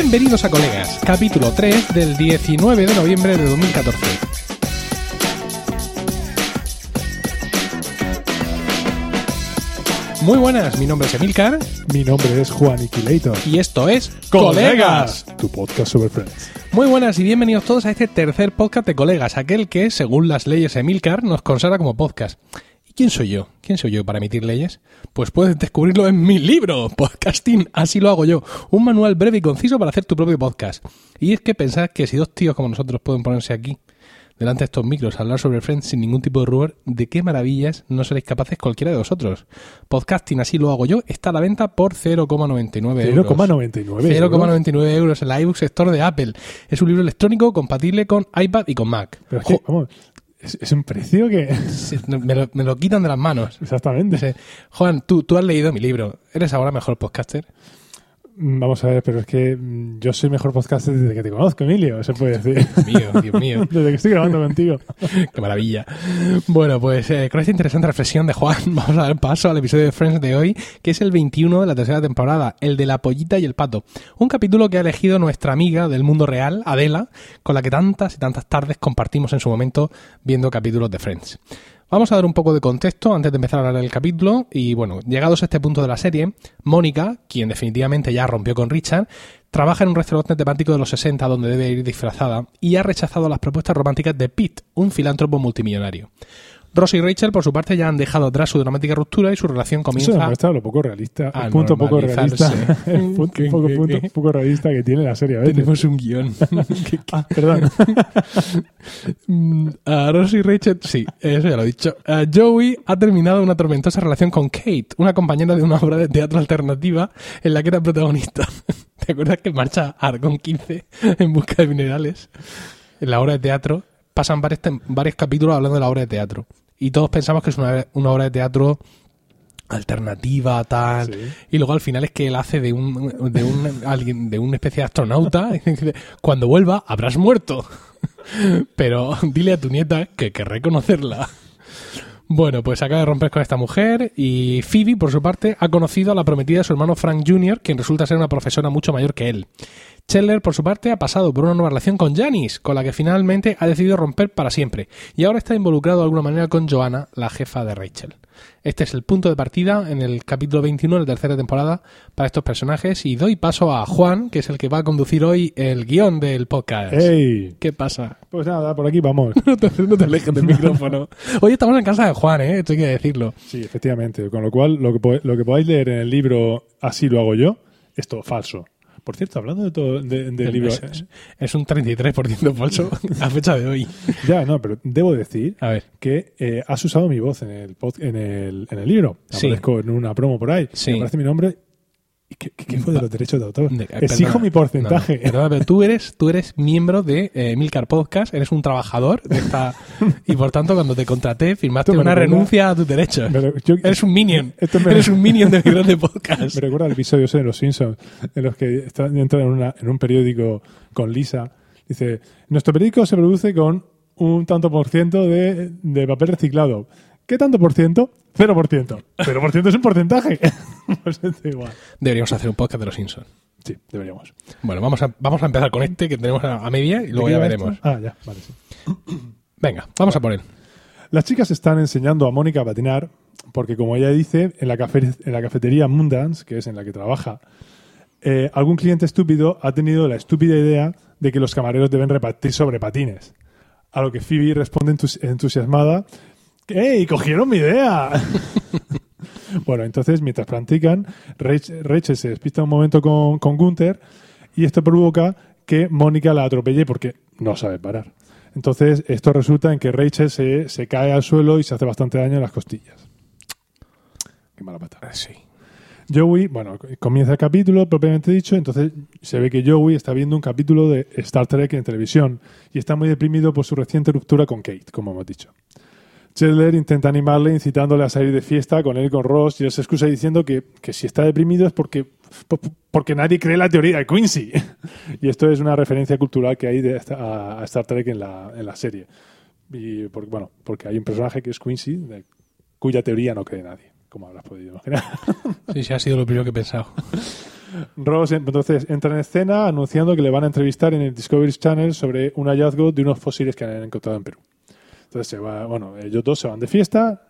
Bienvenidos a Colegas, capítulo 3 del 19 de noviembre de 2014. Muy buenas, mi nombre es Emilcar Mi nombre es Juan Iquilator. y esto es Tu podcast sobre Friends. Muy buenas y bienvenidos todos a este tercer podcast de Colegas, aquel que, según las leyes Emilcar, nos consagra como podcast. ¿Y quién soy yo? ¿Quién soy yo para emitir leyes? Pues puedes descubrirlo en mi libro, Podcasting, así lo hago yo. Un manual breve y conciso para hacer tu propio podcast. Y es que pensad que si dos tíos como nosotros pueden ponerse aquí, delante de estos micros, a hablar sobre Friends sin ningún tipo de rubor, ¿de qué maravillas no seréis capaces cualquiera de vosotros? Podcasting, así lo hago yo, está a la venta por 0,99 euros. 0,99 euros. 0,99 euros en la iBooks Store de Apple. Es un libro electrónico compatible con iPad y con Mac. Pero es que, vamos, es, es un precio que... se- me, lo, me lo quitan de las manos. Exactamente. Juan, tú, tú has leído mi libro. ¿Eres ahora mejor podcaster? Mm, Vamos a ver, pero es que mm, yo soy mejor podcaster desde que te conozco, Emilio, se puede decir. Dios mío, Dios mío. desde que estoy grabando contigo. Qué maravilla. Bueno, pues eh, con esta interesante reflexión de Juan, vamos a dar paso al episodio de Friends de hoy, que es el 21 de la tercera temporada, el de la pollita y el pato. Un capítulo que ha elegido nuestra amiga del mundo real, Adela, con la que tantas y tantas tardes compartimos en su momento viendo capítulos de Friends. Vamos a dar un poco de contexto antes de empezar a hablar del capítulo y bueno, llegados a este punto de la serie, Mónica, quien definitivamente ya rompió con Richard, trabaja en un restaurante temático de los 60 donde debe ir disfrazada y ha rechazado las propuestas románticas de Pete, un filántropo multimillonario. Ross y Rachel, por su parte, ya han dejado atrás su dramática ruptura y su relación Eso comienza demuestra lo poco realista, a el punto poco realista, el punto, ¿Qué, poco, qué, punto qué? poco realista que tiene la serie a veces. Tenemos un guion. Ah, perdón. Mm, a Ross y Rachel, sí, eso ya lo he dicho. A Joey ha terminado una tormentosa relación con Kate, una compañera de una obra de teatro alternativa en la que era protagonista. ¿Te acuerdas que marcha Argon 15 en busca de minerales? En la obra de teatro pasan varios, capítulos hablando de la obra de teatro. Y todos pensamos que es una, una obra de teatro alternativa, tal. Sí. Y luego al final es que él hace de un, de un, alguien, de una especie de astronauta. Cuando vuelva, habrás muerto. Pero dile a tu nieta que querré conocerla. Bueno, pues acaba de romper con esta mujer y Phoebe, por su parte, ha conocido a la prometida de su hermano Frank Jr., quien resulta ser una profesora mucho mayor que él. Chandler, por su parte, ha pasado por una nueva relación con Janice, con la que finalmente ha decidido romper para siempre, y ahora está involucrado de alguna manera con Joanna, la jefa de Rachel. Este es el punto de partida en el capítulo 21 de la tercera temporada para estos personajes, y doy paso a Juan, que es el que va a conducir hoy el guion del podcast. ¡Ey! ¿Qué pasa? Pues nada, por aquí vamos. No te, no te alejes del micrófono. Hoy estamos en casa de Juan, ¿eh? Esto hay que decirlo. Sí, efectivamente. Con lo cual, lo que, lo que podáis leer en el libro Así lo hago yo, es todo falso. Por cierto, hablando de todo, de- del libro... Es, es- un 33% falso a fecha de hoy. Ya, no, pero debo decir A ver. que eh, has usado mi voz en el, pod- en el, en el libro. Sí. Aparezco en una promo por ahí. Sí. Me aparece mi nombre. ¿Y qué, qué- qué fue de los derechos de autor? De- eh, Exijo perdona, mi porcentaje. no, no, perdona, pero tú eres, tú eres miembro de eh, Milcar Podcast, eres un trabajador de esta. y por tanto, cuando te contraté, firmaste una recuerda- renuncia a tus derechos. Yo- eres un minion. Esto me- Eres un minion de Milcar de Podcast. Me recuerda al episodio ese de Los Simpsons, en los que están, entran en, una- en un periódico con Lisa. Dice, nuestro periódico se produce con un tanto por ciento de, de papel reciclado. ¿Qué tanto por ciento? Cero por ciento. Cero por ciento es un porcentaje. pues es igual. Deberíamos hacer un podcast de los Simpsons. Sí, deberíamos. Bueno, vamos a, vamos a empezar con este que tenemos a, a media y luego ¿De ya veremos. esto? Ah, ya, vale, sí. Venga, vamos a por él. Las chicas están enseñando a Mónica a patinar porque, como ella dice, en la, cafe- en la cafetería Moondance, que es en la que trabaja, eh, algún cliente estúpido ha tenido la estúpida idea de que los camareros deben repartir sobre patines. A lo que Phoebe responde entus- entusiasmada, ¡Ey, cogieron mi idea! bueno, entonces, mientras practican, Rach- Rachel se despista un momento con, con Gunther y esto provoca que Mónica la atropelle porque no sabe parar. Entonces, esto resulta en que Rachel se, se cae al suelo y se hace bastante daño en las costillas. Qué mala pata. Sí. Joey, bueno, comienza el capítulo propiamente dicho, entonces se ve que Joey está viendo un capítulo de Star Trek en televisión y está muy deprimido por su reciente ruptura con Kate, como hemos dicho. Chandler intenta animarle incitándole a salir de fiesta con él y con Ross y él se excusa diciendo que, que si está deprimido es porque, po- porque nadie cree la teoría de Quincy. y esto es una referencia cultural que hay de a, a Star Trek en la, en la serie. Y bueno, porque hay un personaje que es Quincy, de cuya teoría no cree nadie, como habrás podido imaginar. Sí, sí, ha sido lo primero que he pensado. Ross entonces entra en escena anunciando que le van a entrevistar en el Discovery Channel sobre un hallazgo de unos fósiles que han encontrado en Perú. Entonces se va, bueno, ellos dos se van de fiesta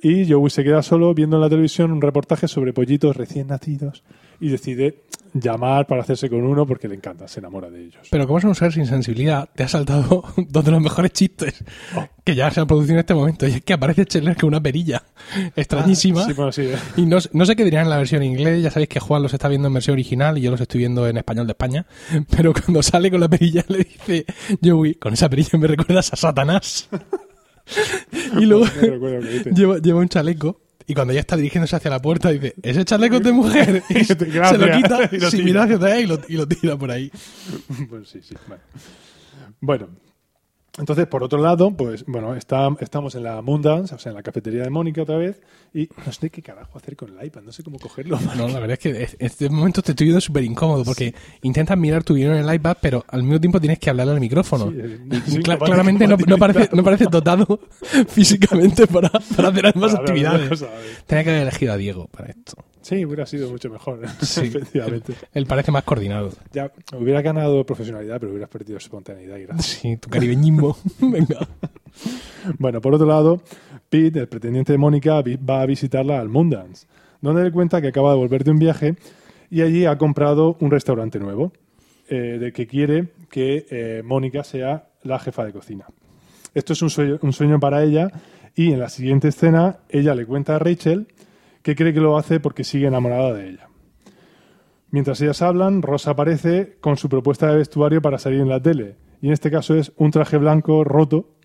y Joey se queda solo viendo en la televisión un reportaje sobre pollitos recién nacidos y decide llamar para hacerse con uno porque le encanta, se enamora de ellos. Pero como es un ser sin sensibilidad, te ha saltado dos de los mejores chistes Oh. que ya se han producido en este momento. Y es que aparece Chandler con una perilla extrañísima. Ah, sí, bueno, sí, eh. Y no, no sé qué dirán en la versión en inglés. Ya sabéis que Juan los está viendo en versión original y yo los estoy viendo en español de España. Pero cuando sale con la perilla le dice Joey, con esa perilla me recuerdas a Satanás. y luego lleva, lleva un chaleco. Y cuando ya está dirigiéndose hacia la puerta, dice, ese chaleco es de mujer. Y se lo quita, Y lo sin tira. mirar hacia atrás y lo, y lo tira por ahí. Pues sí, sí, vale. Bueno, entonces, por otro lado, pues bueno, está, estamos en la Moondance, o sea, en la cafetería de Mónica otra vez, y no sé qué carajo hacer con el iPad, no sé cómo cogerlo. No, la verdad es que en este momento te estoy viendo súper incómodo porque intentas mirar tu video en el iPad, pero al mismo tiempo tienes que hablarle al micrófono. Sí, Y sí, cla- capaz- claramente no, no parece, no parece dotado físicamente para, para hacer de actividades. Tenía que haber elegido a Diego para esto. Sí, hubiera sido mucho mejor, Sí. efectivamente. Él parece más coordinado. Ya hubiera ganado profesionalidad, pero hubieras perdido espontaneidad y gracia. Sí, tu caribeñismo. Venga. Bueno, por otro lado, Pete, el pretendiente de Mónica, va a visitarla al Moondance, donde le cuenta que acaba de volver de un viaje y allí ha comprado un restaurante nuevo, eh, de que quiere que eh, Mónica sea la jefa de cocina. Esto es un sueño, un sueño para ella y en la siguiente escena ella le cuenta a Rachel que cree que lo hace porque sigue enamorada de ella. Mientras ellas hablan, Rosa aparece con su propuesta de vestuario para salir en la tele. Y en este caso es un traje blanco roto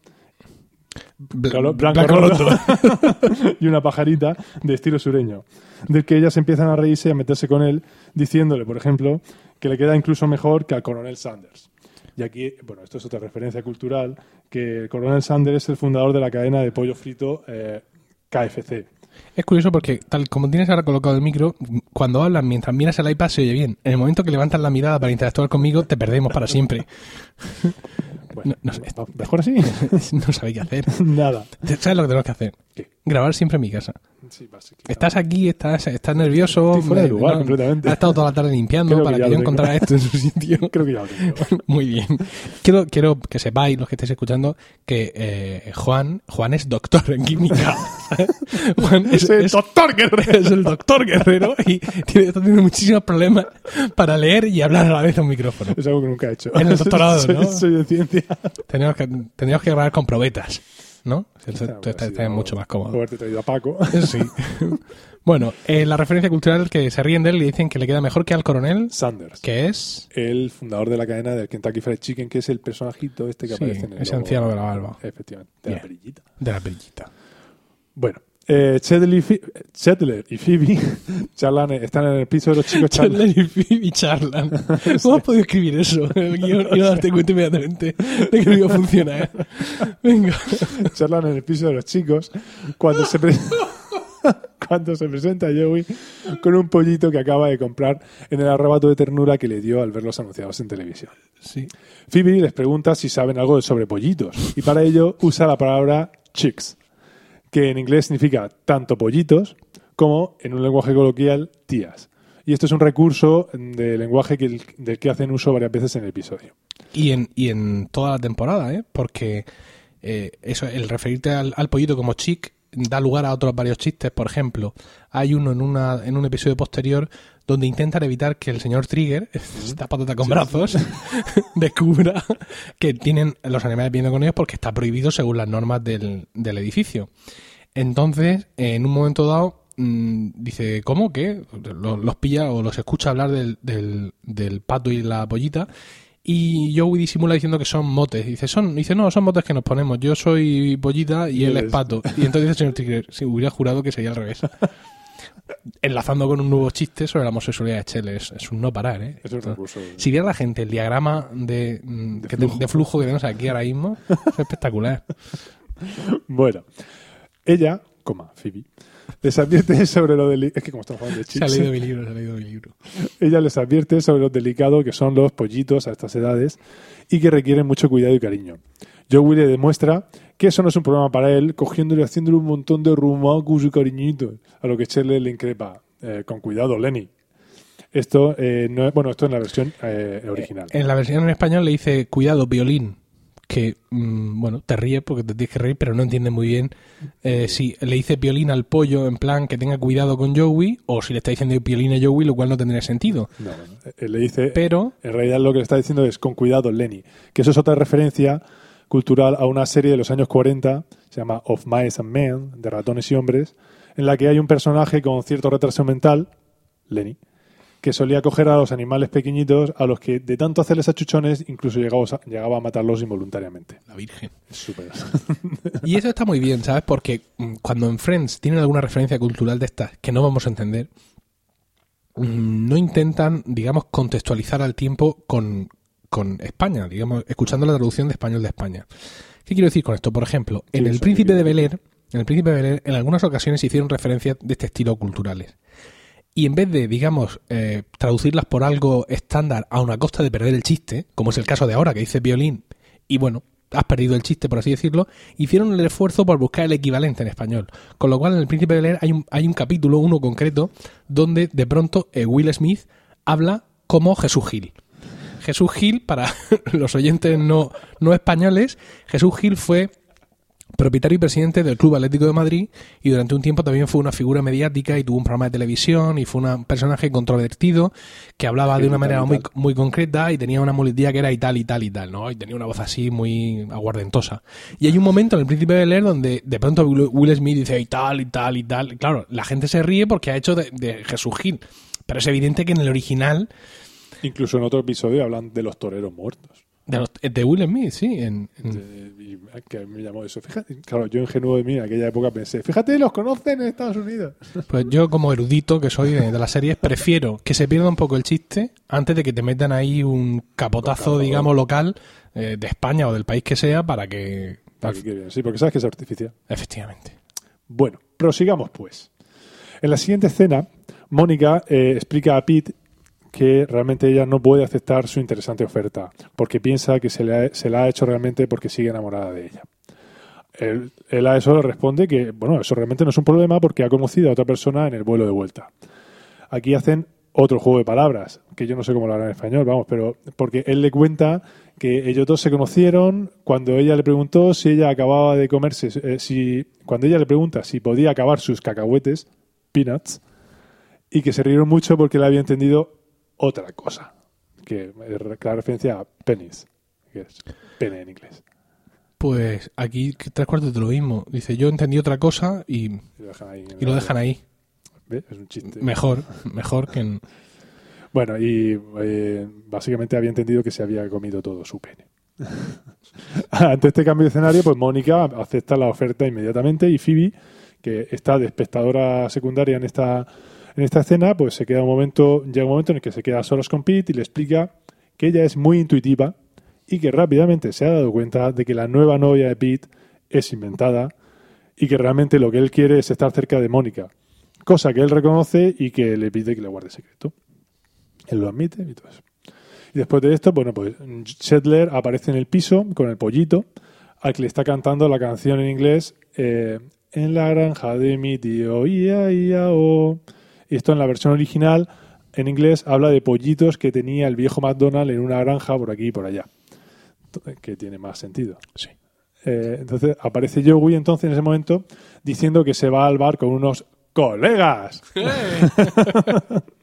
blanco, Blanco roto. roto. y una pajarita de estilo sureño, del que ellas empiezan a reírse y a meterse con él, diciéndole, por ejemplo, que le queda incluso mejor que al coronel Sanders. Y aquí, bueno, esto es otra referencia cultural, que el coronel Sanders es el fundador de la cadena de pollo frito eh, KFC. Es curioso porque, tal como tienes ahora colocado el micro, cuando hablas mientras miras el iPad se oye bien. En el momento que levantas la mirada para interactuar conmigo, te perdemos para siempre. Bueno, No- no sé. mejor así. no sabéis qué hacer. Nada. ¿Sabes lo que tenemos que hacer? ¿Qué? Grabar siempre en mi casa. Sí. Estás aquí, estás, estás nervioso. Estoy fuera de me- lugar completamente. Has estado toda la tarde limpiando Creo para que yo encontrara esto en su sitio. Creo que ya lo tengo. Muy bien. Quiero, quiero que sepáis, los que estéis escuchando, que eh, Juan, Juan es doctor en química. Juan es, es- doctor Guerrero. es el doctor guerrero y tiene, está teniendo muchísimos problemas para leer y hablar a la vez a un micrófono. Es algo que nunca he hecho. En el doctorado, soy, ¿no? Soy de ciencia. Tenemos que, tendríamos que grabar con probetas, ¿no? Tú estás, mucho más cómodo. haberte traído a Paco. Sí. Bueno, eh, la referencia cultural que se ríen de él y dicen que le queda mejor que al coronel, Sanders. que es... el fundador de la cadena del Kentucky Fried Chicken, que es el personajito este que Sí, aparece en el ese logo. anciano de la barba. Efectivamente, de la perillita. de la perillita. Bueno, eh, Chandler, y Phoebe charlan, están en el piso de los chicos charlan, Chandler y Phoebe charlan. ¿Cómo has podido escribir eso y no darte cuenta inmediatamente de que no iba a funcionar? Venga. charlan en el piso de los chicos cuando se, pre- cuando se presenta Joey con un pollito que acaba de comprar en el arrebato de ternura que le dio al verlos anunciados en televisión. Sí. Phoebe les pregunta si saben algo sobre pollitos y para ello usa la palabra chicks, que en inglés significa tanto pollitos como en un lenguaje coloquial tías. Y esto es un recurso de lenguaje que, del que hacen uso varias veces en el episodio. Y en, y en toda la temporada, ¿eh? Porque eh, eso, el referirte al, pollito como chic da lugar a otros varios chistes. Por ejemplo, hay uno en, una, en un episodio posterior donde intentan evitar que el señor Trigger, esta patata con brazos, descubra que tienen los animales viviendo con ellos porque está prohibido según las normas del, del edificio. Entonces, en un momento dado, mm, dice, ¿cómo? ¿Qué? Los, los pilla o los escucha hablar del, del, del pato y la pollita. Y Joey disimula diciendo que son motes. Dice, son, dice, no, son motes que nos ponemos. Yo soy pollita y Y él es pato. Y entonces dice el señor Trigger, si hubiera jurado que sería al revés. Enlazando con un nuevo chiste sobre la homosexualidad de Chelle. Es, es un no parar, ¿eh? Es un recurso. si viera la gente el diagrama de, mm, De que flujo. de flujo que tenemos aquí ahora mismo, es espectacular. Bueno, ella, coma, Phoebe, les advierte sobre lo del... Es que como estamos hablando de Se ha leído mi libro, se ha leído mi libro. ella les advierte sobre lo delicado que son los pollitos a estas edades y que requieren mucho cuidado y cariño. Joey le demuestra que eso no es un problema para él, cogiéndole y haciéndole un montón de rumacos y cariñitos, a lo que Shirley le increpa. Eh, con cuidado, Lenny. Esto, eh, no, bueno, esto en la versión eh, original. En la versión en español le dice, cuidado, violín. Que, mm, bueno, te ríes porque te tienes que reír, pero no entiendes muy bien eh, si le dice violín al pollo en plan que tenga cuidado con Joey o si le está diciendo violín a Joey, lo cual no tendría sentido. No, no, no. Eh, le dice, Pero, en realidad lo que le está diciendo es con cuidado, Lenny. Que eso es otra referencia cultural a una serie de los años 40, se llama Of Mice and Men, de ratones y hombres, en la que hay un personaje con cierto retraso mental, Lenny, que solía coger a los animales pequeñitos a los que de tanto hacerles achuchones incluso llegaba a, llegaba a matarlos involuntariamente. la Virgen. Es súper. Y eso está muy bien, ¿sabes? Porque mm, cuando en Friends tienen alguna referencia cultural de estas que no vamos a entender, mm, no intentan, digamos, contextualizar al tiempo con, con España, digamos, escuchando la traducción de español de España. ¿Qué quiero decir con esto? Por ejemplo, en Sí, El Príncipe de Bel Air, en El Príncipe de Bel Air, en algunas ocasiones se hicieron referencias de este estilo culturales. Y en vez de, digamos, eh, traducirlas por algo estándar a una costa de perder el chiste, como es el caso de ahora que dice violín, y bueno, has perdido el chiste, por así decirlo, hicieron el esfuerzo por buscar el equivalente en español. Con lo cual, en El Príncipe de Air hay un, hay un capítulo, uno concreto, donde de pronto eh, Will Smith habla como Jesús Gil. Jesús Gil, para los oyentes no, no españoles, Jesús Gil fue propietario y presidente del Club Atlético de Madrid y durante un tiempo también fue una figura mediática y tuvo un programa de televisión y fue un personaje controvertido que hablaba de una manera muy, tal. muy concreta y tenía una muletilla que era y tal y tal y tal, ¿no? Y tenía una voz así muy aguardentosa. Y hay un momento en El Príncipe de Air donde de pronto Will Will Smith dice y tal y tal y tal. Y claro, la gente se ríe porque ha hecho de, de Jesús Gil. Pero es evidente que en el original Incluso en otro episodio hablan de los toreros muertos. De, los- de Will Smith, sí, en- en, Eh, y que me llamó eso. Fíjate, claro, yo ingenuo de mí en aquella época pensé, fíjate, los conocen en Estados Unidos. Pues yo, como erudito que soy de, de las series, prefiero que se pierda un poco el chiste antes de que te metan ahí un capotazo, digamos, local eh, de España o del país que sea para que. Para. Sí, porque sabes que es artificial. Efectivamente. Bueno, prosigamos pues. En la siguiente escena, Mónica eh, explica a Pete que realmente ella no puede aceptar su interesante oferta, porque piensa que se, le ha- se la ha hecho realmente porque sigue enamorada de ella. Él, a eso le responde que, bueno, eso realmente no es un problema porque ha conocido a otra persona en el vuelo de vuelta. Aquí hacen otro juego de palabras, que yo no sé cómo lo harán en español, vamos, pero porque él le cuenta que ellos dos se conocieron cuando ella le preguntó si ella acababa de comerse, eh, si cuando ella le pregunta si podía acabar sus cacahuetes, peanuts, y que se rieron mucho porque él había entendido otra cosa, que la referencia a penis, que es pene en inglés. Pues aquí tres cuartos de lo mismo. Dice, yo entendí otra cosa y, Y lo dejan ahí. en y lo el- dejan ahí. ¿Ve? Es un chiste. Mejor, mejor que en... Bueno, y eh, básicamente había entendido que se había comido todo su pene. Ante este cambio de escenario, pues Mónica acepta la oferta inmediatamente y Phoebe, que está de espectadora secundaria en esta, en esta escena, pues se queda un momento, llega un momento en el que se queda a solas con Pete y le explica que ella es muy intuitiva y que rápidamente se ha dado cuenta de que la nueva novia de Pete es inventada y que realmente lo que él quiere es estar cerca de Mónica, cosa que él reconoce y que le pide que le guarde secreto. Él lo admite y todo eso. Y después de esto, bueno, pues Shetler aparece en el piso con el pollito, al que le está cantando la canción en inglés eh, En la granja de mi tío, ia, ia, oh". Y esto en la versión original, en inglés, habla de pollitos que tenía el viejo McDonald en una granja por aquí y por allá. Que tiene más sentido. Sí. Eh, entonces aparece Joey entonces en ese momento diciendo que se va al bar con unos colegas.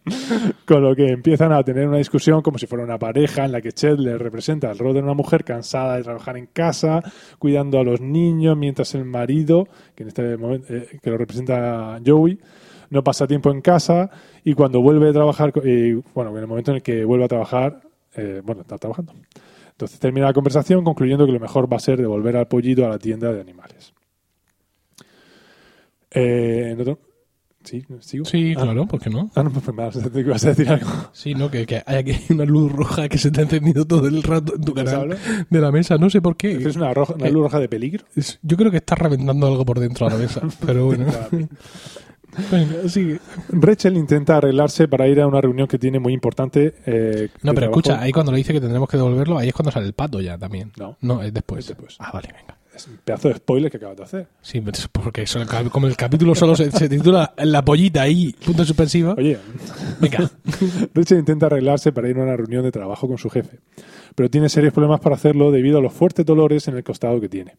con lo que empiezan a tener una discusión como si fuera una pareja en la que Chet le representa el rol de una mujer cansada de trabajar en casa, cuidando a los niños, mientras el marido, que en este momento eh, que lo representa Joey, no pasa tiempo en casa y cuando vuelve a trabajar, y, bueno, en el momento en el que vuelve a trabajar, eh, bueno, está trabajando. Entonces termina la conversación concluyendo que lo mejor va a ser devolver al pollito a la tienda de animales. Eh, ¿en otro? ¿Sí? ¿Sigo? Sí, Ah, claro, ¿por qué no? Ah, no, pues me vas a decir algo. Sí, no, que, que hay aquí una luz roja que se te ha encendido todo el rato en tu ¿Les canal de la mesa. No sé por qué. ¿Es una, roja, una Eh, luz roja de peligro? Yo creo que está reventando algo por dentro a la mesa, pero bueno. Venga, sigue. Rachel intenta arreglarse para ir a una reunión que tiene muy importante. eh, No, pero trabajo. escucha, ahí cuando le dice que tendremos que devolverlo, ahí es cuando sale el pato ya también. No. No, es después. Es después. Ah, vale, venga. Es un pedazo de spoiler que acabas de hacer. Sí, porque eso, como el capítulo solo se, se titula La pollita y punto suspensivo. Oye, Venga. Richard intenta arreglarse para ir a una reunión de trabajo con su jefe, pero tiene serios problemas para hacerlo debido a los fuertes dolores en el costado que tiene.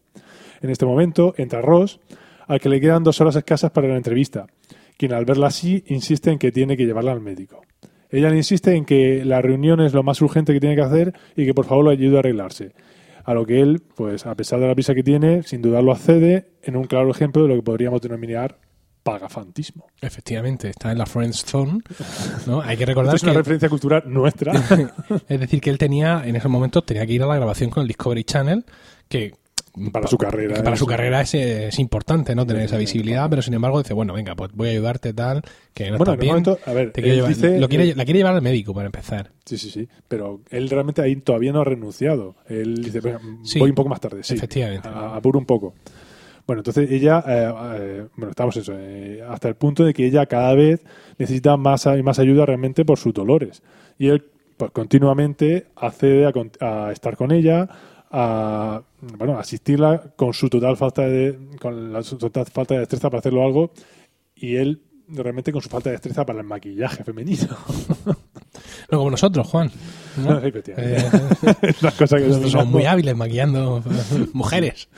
En este momento entra Ross, al que le quedan dos horas escasas para la entrevista, quien al verla así insiste en que tiene que llevarla al médico. Ella le insiste en que la reunión es lo más urgente que tiene que hacer y que por favor lo ayude a arreglarse. A lo que él, pues a pesar de la prisa que tiene, sin dudarlo accede en un claro ejemplo de lo que podríamos denominar pagafantismo. Efectivamente, está en la Friends Zone. ¿no? Hay que recordar es una que, referencia cultural nuestra. es decir, que él tenía, en esos momentos, tenía que ir a la grabación con el Discovery Channel, que para su carrera. para es- su carrera es, es importante no tener esa visibilidad, pero sin embargo dice, bueno, venga, pues voy a ayudarte tal, que no Bueno, está bien. momento, a ver, Te quiero llevar- dice- lo quiere- la quiere llevar al médico para empezar. Sí, sí, sí. Pero él realmente ahí todavía no ha renunciado. Él dice, "Venga, Sí, voy un poco más tarde. Sí, efectivamente. apuro un poco. Bueno, entonces ella, eh, eh, bueno, estamos eso, eh, hasta el punto de que ella cada vez necesita más y más ayuda realmente por sus dolores. Y él, pues continuamente accede a, a estar con ella, a, bueno, asistirla con su total falta de, con la, su total falta de destreza para hacerlo algo. Y él realmente con su falta de destreza para el maquillaje femenino. No como nosotros, Juan. ¿no? Eh, que nosotros somos muy hábiles maquillando mujeres.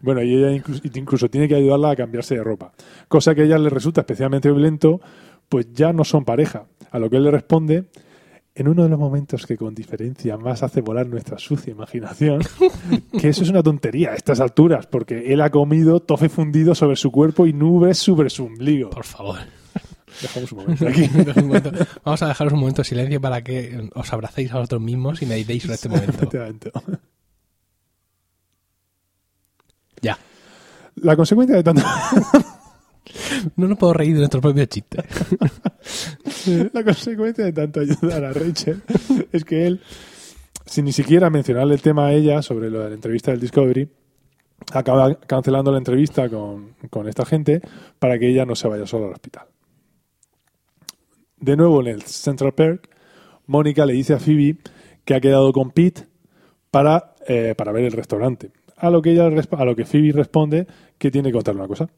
Bueno, y ella incluso, incluso tiene que ayudarla a cambiarse de ropa. Cosa que a ella le resulta especialmente violento, pues ya no son pareja. A lo que él le responde, en uno de los momentos que con diferencia más hace volar nuestra sucia imaginación, que eso es una tontería a estas alturas, porque él ha comido tofe fundido sobre su cuerpo y nubes sobre su ombligo. Por favor. Dejamos un momento aquí. Vamos a dejaros un momento de silencio para que os abracéis a vosotros mismos y meditéis sobre este momento. Ya. La consecuencia de tanto... No nos puedo reír de nuestro propio chiste. La consecuencia de tanto ayudar a Rachel es que él, sin ni siquiera mencionarle el tema a ella sobre lo de la entrevista del Discovery, acaba cancelando la entrevista con, con esta gente para que ella no se vaya sola al hospital. De nuevo en el Central Perk, Mónica le dice a Phoebe que ha quedado con Pete para, eh, para ver el restaurante. A lo que ella a lo que Phoebe responde que tiene que contarle una cosa,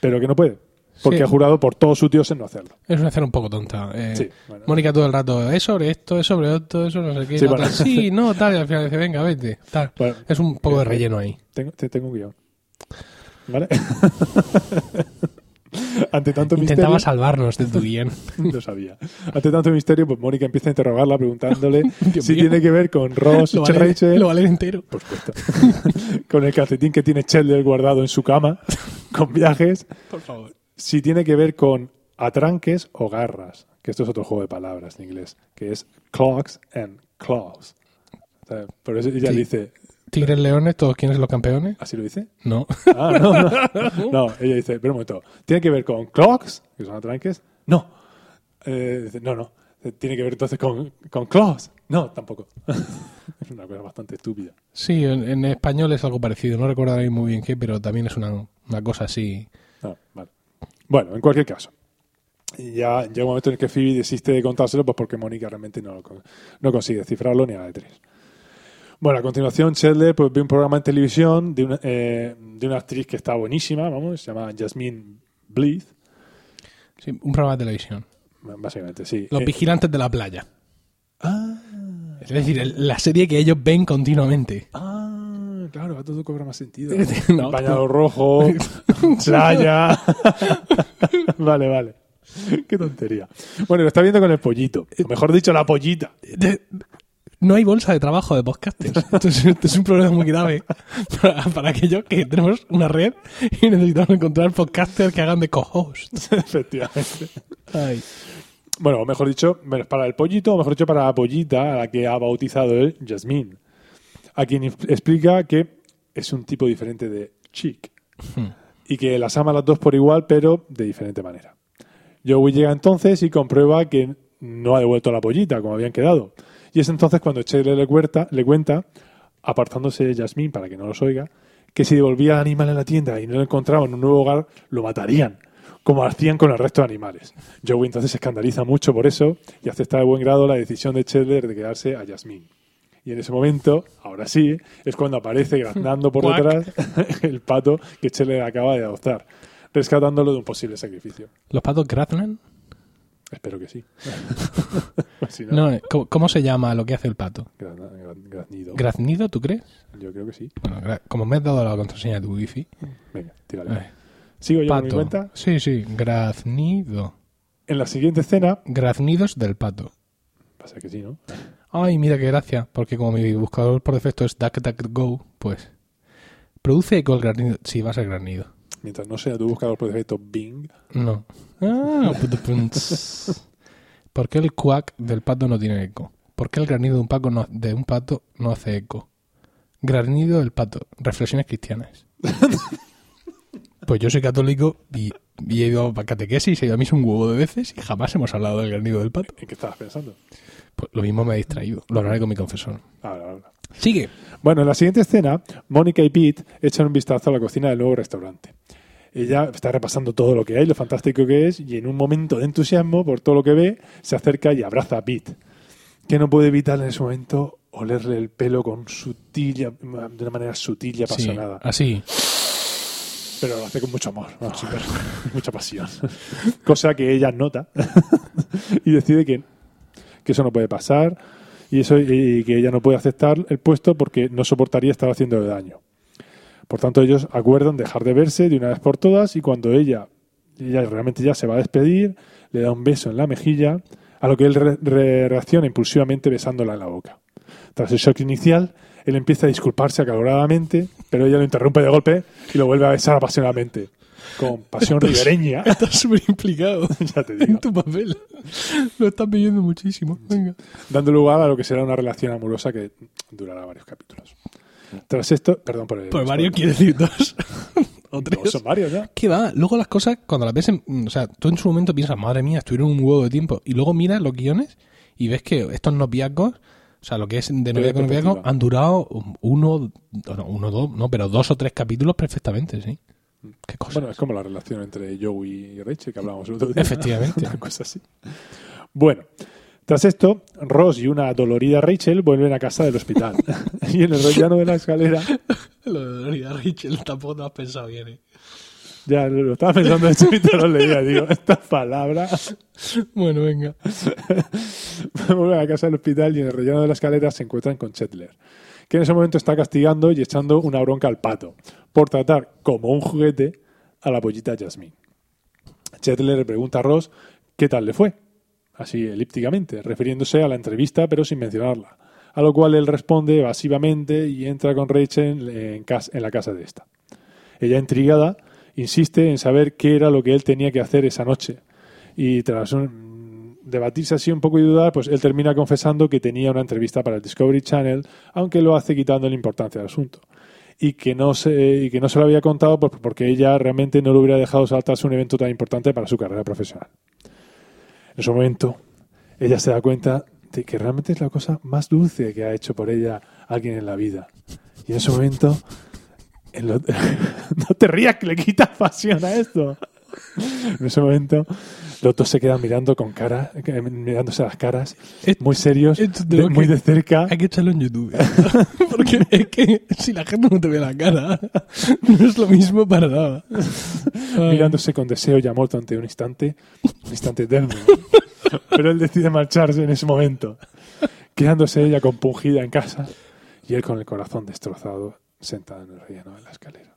pero que no puede, porque Sí. ha jurado por todos sus dioses no hacerlo. Es una escena un poco tonta. Eh, Sí, bueno. Mónica todo el rato, es sobre esto, es sobre esto, eso no sé qué. Sí, la bueno. otra, sí, no, tal, y al final dice, venga, vete. Tal. Bueno, es un poco de eh, relleno ahí. Tengo, te- tengo un guion. ¿Vale? Ante tanto Intentaba misterio. salvarnos de tu guion. Lo sabía. Ante tanto misterio, pues Mónica empieza a interrogarla preguntándole si mío. tiene que ver con Ross, lo, vale, Rachel, lo vale entero. por supuesto, con el calcetín que tiene Chandler guardado en su cama, con viajes, Por favor. si tiene que ver con atranques o garras, que esto es otro juego de palabras en inglés, que es clogs and claws. O sea, por eso ella Sí. dice, Tigres, leones, todos quieren ser los campeones. ¿así lo dice? No. Ah, no, no. No, ella dice, pero un momento, ¿tiene que ver con clocks, que son atranques? No. Eh, dice, no, no. ¿Tiene que ver entonces con, con claws? No, tampoco. es una cosa bastante estúpida. Sí, en, en español es algo parecido. No recuerdo ahora muy bien qué, pero también es una, una cosa así. Ah, vale. Bueno, en cualquier caso. Ya llega un momento en el que Phoebe desiste de contárselo pues porque Mónica realmente no, no consigue descifrarlo ni a la de tres. Bueno, a continuación Chandler pues, ve un programa en televisión de una, eh, de una actriz que está buenísima, vamos, se llama Jasmine Bleeth, Sí, un programa de televisión. básicamente, sí. Los Eh, vigilantes de la playa. ah, Es decir, el- la serie que ellos ven continuamente. Ah, claro, ahora todo cobra más sentido. No, Bañado rojo, playa. vale, vale. Qué tontería. Bueno, lo está viendo con el pollito. O mejor dicho, la pollita. No hay bolsa de trabajo de podcasters. Esto es, un problema muy grave para, para aquellos que tenemos una red y necesitamos encontrar podcasters que hagan de co-host. Efectivamente. Ay. Bueno, o mejor dicho, bueno, para el pollito, o mejor dicho, para la pollita, a la que ha bautizado él, Jasmine. A quien explica que es un tipo diferente de chic. Hmm. y que las ama las dos por igual, pero de diferente manera. Joey llega entonces y comprueba que no ha devuelto la pollita, como habían quedado. Y es entonces cuando Chandler le cuenta, le cuenta, apartándose Jasmine para que no los oiga, que si devolvía al animal en la tienda y no lo encontraban en un nuevo hogar, lo matarían, como hacían con el resto de animales. Joey entonces se escandaliza mucho por eso y acepta de buen grado la decisión de Chandler de quedarse a Jasmine. Y en ese momento, ahora sí, es cuando aparece graznando por detrás el pato que Chandler acaba de adoptar, rescatándolo de un posible sacrificio. ¿Los patos graznan? Espero que sí. si no, No, eh, ¿cómo, cómo se llama lo que hace el pato? graznido. ¿Graznido, tú crees? Yo creo que sí. Bueno, como me has dado la contraseña de tu wifi. Venga, tírale. Sigo yo por mi pato. cuenta. Sí, sí, graznido. En la siguiente escena, Graznidos del pato. pasa que sí, ¿no? Ay, mira qué gracia, porque como mi buscador por defecto es DuckDuckGo, pues produce eco el graznido. Sí, va a ser graznido. Mientras no sea tu buscador por defecto Bing, No. Ah. ¿Por qué el quack del pato no tiene eco? ¿Por qué el granido de un, pato no, de un pato no hace eco? Granido del pato. Reflexiones cristianas. Pues yo soy católico y, y he ido a catequesis, he ido a misa un huevo de veces y jamás hemos hablado del granido del pato. ¿en qué estabas pensando? Pues lo mismo me ha distraído. Lo hablaré con mi confesor. Ahora, ahora. Sigue. Bueno, en la siguiente escena, Mónica y Pete echan un vistazo a la cocina del nuevo restaurante. Ella está repasando todo lo que hay, lo fantástico que es, y en un momento de entusiasmo por todo lo que ve, se acerca y abraza a Pete, que no puede evitar en ese momento olerle el pelo con sutil, de una manera sutil y Sí, apasionada. así. Pero lo hace con mucho amor, ¿no? mucha pasión. Cosa que ella nota y decide que, que eso no puede pasar y, eso, y que ella no puede aceptar el puesto porque no soportaría estar haciéndole daño. Por tanto, ellos acuerdan dejar de verse de una vez por todas y cuando ella, ella realmente ya se va a despedir, le da un beso en la mejilla, a lo que él re- re- reacciona impulsivamente besándola en la boca. Tras el shock inicial, él empieza a disculparse acaloradamente, pero ella lo interrumpe de golpe y lo vuelve a besar apasionadamente. Con pasión ribereña, Estás súper implicado ya te en digo, tu papel. Lo estás pidiendo muchísimo. Venga. dando lugar a lo que será una relación amorosa que durará varios capítulos. Tras esto, perdón por el. Por varios quiere decir dos. o tres. No, son varios ya. ¿Qué va? Luego las cosas, cuando las ves, en, o sea, tú en su momento piensas, madre mía, estuvieron un huevo de tiempo. Y luego miras los guiones y ves que estos noviazgos, o sea, lo que es de noviazgo a noviazgo, han durado uno, no, uno, dos, no, pero dos o tres capítulos perfectamente, sí. Qué cosa. Bueno, es como la relación entre Joey y Rachel que hablábamos el otro día. Efectivamente. Una cosa así. Bueno, tras esto, Ross y una dolorida Rachel vuelven a casa del hospital. y en el rellano de la escalera, Lo de Dorida Rachel tampoco te has pensado bien, ¿eh? ya lo estaba pensando de hecho lo leía, digo, esta palabra. Bueno, venga. vuelven a casa del hospital y en el rellano de la escalera se encuentran con Chetler, que en ese momento está castigando y echando una bronca al pato por tratar como un juguete a la pollita Jasmine. Chetler le pregunta a Ross qué tal le fue, así elípticamente, refiriéndose a la entrevista pero sin mencionarla, a lo cual él responde evasivamente y entra con Rachel en, la casa de esta. Ella, intrigada, insiste en saber qué era lo que él tenía que hacer esa noche. Y tras un- debatirse así un poco y dudar, pues él termina confesando que tenía una entrevista para el Discovery Channel, aunque lo hace quitando la importancia del asunto. Y que no se, y que no se lo había contado pues, porque ella realmente no lo hubiera dejado saltarse un evento tan importante para su carrera profesional. En ese momento, ella se da cuenta de que realmente es la cosa más dulce que ha hecho por ella alguien en la vida. Y en ese momento, no te rías que le quitas pasión a esto. En ese momento, los dos se quedan mirando con cara, eh, mirándose a las caras, muy serios, de- muy de cerca. Hay que echarlo en YouTube. Porque es que si la gente no te ve la cara, no es lo mismo para nada. Mirándose con deseo y amor durante un instante, un instante eterno. Pero él decide marcharse en ese momento, quedándose ella compungida en casa y él con el corazón destrozado, sentado en el relleno de la escalera.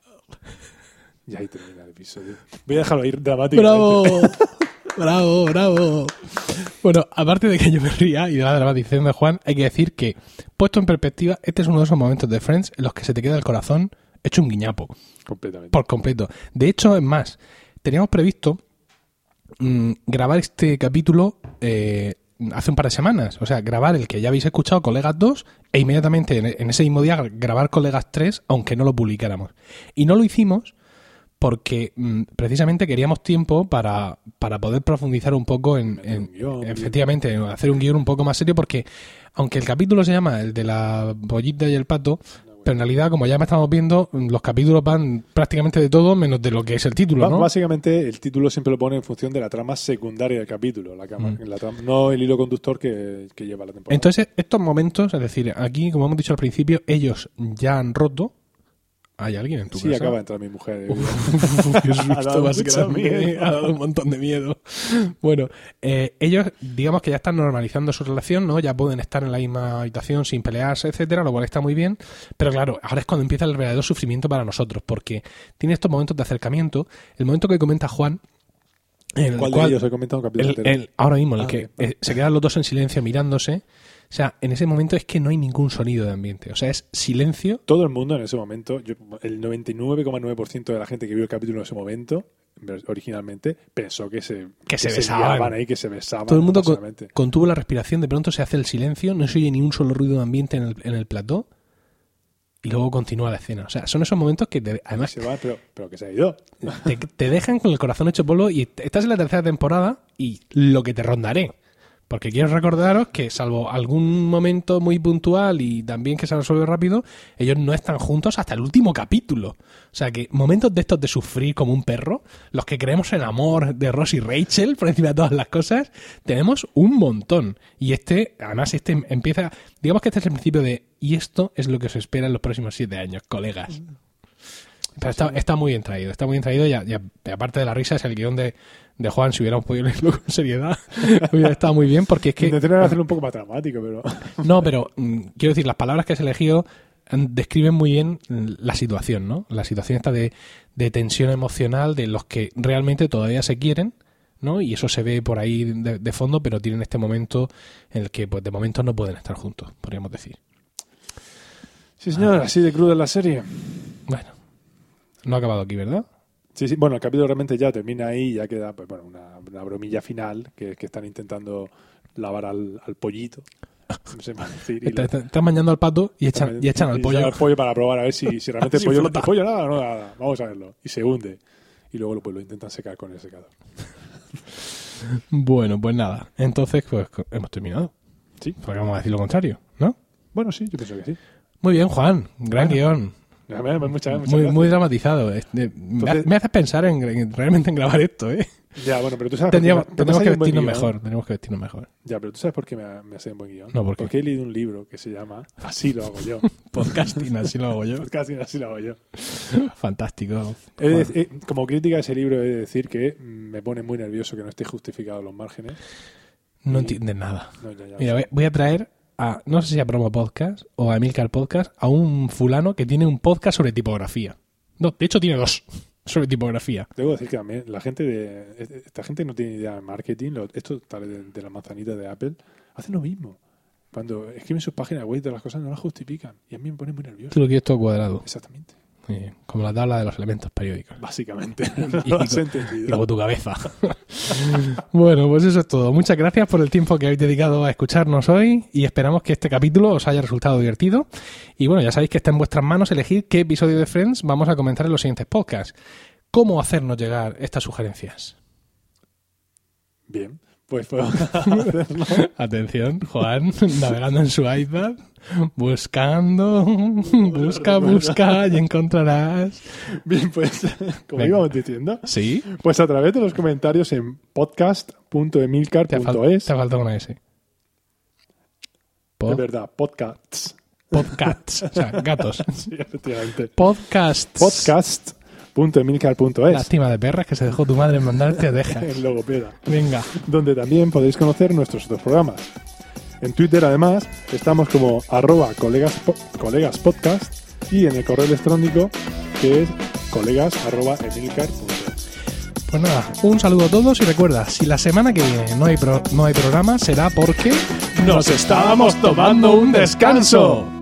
Y ahí termina el episodio. Voy a dejarlo ir dramáticamente. ¡Bravo! ¡Bravo, bravo! Bueno, aparte de que yo me ría y de la dramatización de Juan, hay que decir que, puesto en perspectiva, este es uno de esos momentos de Friends en los que se te queda el corazón hecho un guiñapo. Completamente. por completo. De hecho, es más, teníamos previsto mm, grabar este capítulo eh, hace un par de semanas. O sea, grabar el que ya habéis escuchado, Colegas 2, e inmediatamente en, en ese mismo día grabar Colegas 3, aunque no lo publicáramos. Y no lo hicimos porque mm, precisamente queríamos tiempo para, para poder profundizar un poco en, Meter en- un guion, efectivamente, en hacer un guion un poco más serio porque aunque el capítulo se llama el de la pollita y el pato, Pero en realidad, como ya me estamos viendo, los capítulos van prácticamente de todo menos de lo que es el título, ¿no? Básicamente, el título siempre lo pone en función de la trama secundaria del capítulo, la cama- Mm. la trama- no el hilo conductor que, que lleva la temporada. Entonces, estos momentos, es decir, aquí, como hemos dicho al principio, ellos ya han roto. ¿Hay alguien en tu sí, casa? acaba de entrar mi mujer. Qué Ha susto dado más mucho grande, miedo. Ha dado un montón de miedo. Bueno, eh, ellos, digamos que ya están normalizando su relación, ¿no? Ya pueden estar en la misma habitación sin pelearse, etcétera, lo cual está muy bien. Pero claro, ahora es cuando empieza el verdadero sufrimiento para nosotros, porque tiene estos momentos de acercamiento. El momento que comenta Juan, el ¿Cuál cual de ellos he comentado un capítulo el- el- ahora mismo, el Ah, que eh, se quedan los dos en silencio mirándose. O sea, en ese momento es que no hay ningún sonido de ambiente. O sea, es silencio. Todo el mundo en ese momento, yo- el 99,9% de la gente que vio el capítulo en ese momento, originalmente, pensó que se, Que se besaban. ahí, que se besaban. Todo el mundo con- contuvo la respiración, de pronto se hace el silencio, no se oye ni un solo ruido de ambiente en el, en el plató y luego continúa la escena. O sea, son esos momentos que te- además Se va, pero, pero que se ha ido. te, te dejan con el corazón hecho polvo y estás en la tercera temporada y lo que te rondaré. Porque quiero recordaros que salvo algún momento muy puntual y también que se resuelve rápido, ellos no están juntos hasta el último capítulo. O sea que momentos de estos de sufrir como un perro, los que creemos en amor de Ross y Rachel por encima de todas las cosas, tenemos un montón. Y este, además, este empieza, digamos que este es el principio de, y esto es lo que os espera en los próximos siete años, colegas. Pero está, está muy bien traído, está muy bien traído y, a- y a- y aparte de la risa es el guion de, de Juan, si hubiéramos podido leerlo con seriedad, hubiera estado muy bien porque es que... Intentaron hacerlo un poco más dramático, pero. No, pero mm, quiero decir, las palabras que has elegido mm, describen muy bien mm, la situación, ¿no? La situación está de, de tensión emocional de los que realmente todavía se quieren, ¿no? Y eso se ve por ahí de, de fondo, pero tienen este momento en el que, pues, de momento no pueden estar juntos, podríamos decir. Sí, señor, así de cruda la serie. Bueno, no ha acabado aquí, ¿verdad? Sí, sí, bueno, el capítulo realmente ya termina ahí y ya queda pues, bueno, una, una bromilla final que es que están intentando lavar al, al pollito. No sé más decir. y Está- está- Están mañando al pato y echan, y echan al y pollo. pollo para probar a ver si, si realmente el Si pollo, el pollo nada, no nada. Vamos a verlo. Y se hunde. Y luego pues, lo intentan secar con el secador. Bueno, pues nada. Entonces, pues hemos terminado. Sí. Porque vamos a decir lo contrario, ¿no? Bueno, sí, yo pienso que sí. Muy bien, Juan. Gran guion. Muchas, muchas Muy, gracias. muy dramatizado. De- me, Entonces- ha- me haces pensar en, en- realmente en grabar esto, ¿eh? Ya, bueno, pero tú sabes Tendríamos, me- tenemos me que hace vestirnos mejor. Tenemos que vestirnos mejor. Ya, pero tú sabes por qué me, me hace un buen guion. No, ¿por qué? Porque he leído un libro que se llama Así lo hago yo. Podcasting, así lo hago yo. Casi así lo hago yo. Fantástico. De- eh, como crítica a ese libro he de decir que me pone muy nervioso que no esté justificado los márgenes. No entiendes nada. No, ya, ya. Mira, voy- voy a traer a, no sé si a Promo Podcast o a Emilcar Podcast, a un fulano que tiene un podcast sobre tipografía. No, de hecho tiene dos sobre tipografía. Debo decir que también la gente de. Esta gente no tiene idea de marketing. Esto tal de, de la manzanita de Apple. Hacen lo mismo. Cuando escriben sus páginas web de las cosas no las justifican. Y a mí me pone muy nervioso. Tú lo quieres todo cuadrado. Exactamente. Como la tabla de los elementos periódicos. Básicamente. Y- lo has y- entendido. Y como tu cabeza. bueno, pues eso es todo. Muchas gracias por el tiempo que habéis dedicado a escucharnos hoy y esperamos que este capítulo os haya resultado divertido. Y bueno, ya sabéis que está en vuestras manos elegir qué episodio de Friends vamos a comentar en los siguientes podcasts. ¿Cómo hacernos llegar estas sugerencias? Bien. Pues podemos hacerlo. Atención, Juan, navegando en su iPad, buscando, busca, busca y encontrarás. Bien, pues, como Venga. íbamos diciendo, Sí, pues a través de los comentarios en te, ha fal- podcast.emilcar.es. te ha faltado una S. Pod- verdad, podcasts. podcasts, o sea, gatos. Sí, efectivamente. Podcasts. Podcast.emilcar.es. Lástima de perras que se dejó tu madre mandarte a dejar. En logopeda. Venga, donde también podéis conocer nuestros otros programas. En Twitter, además, estamos como arroba colegas, po- colegas podcast y en el correo electrónico que es colegas arroba pues nada, un saludo a todos y recuerda, si la semana que viene no hay, pro- no hay programa, será porque ¡Nos estábamos tomando un descanso!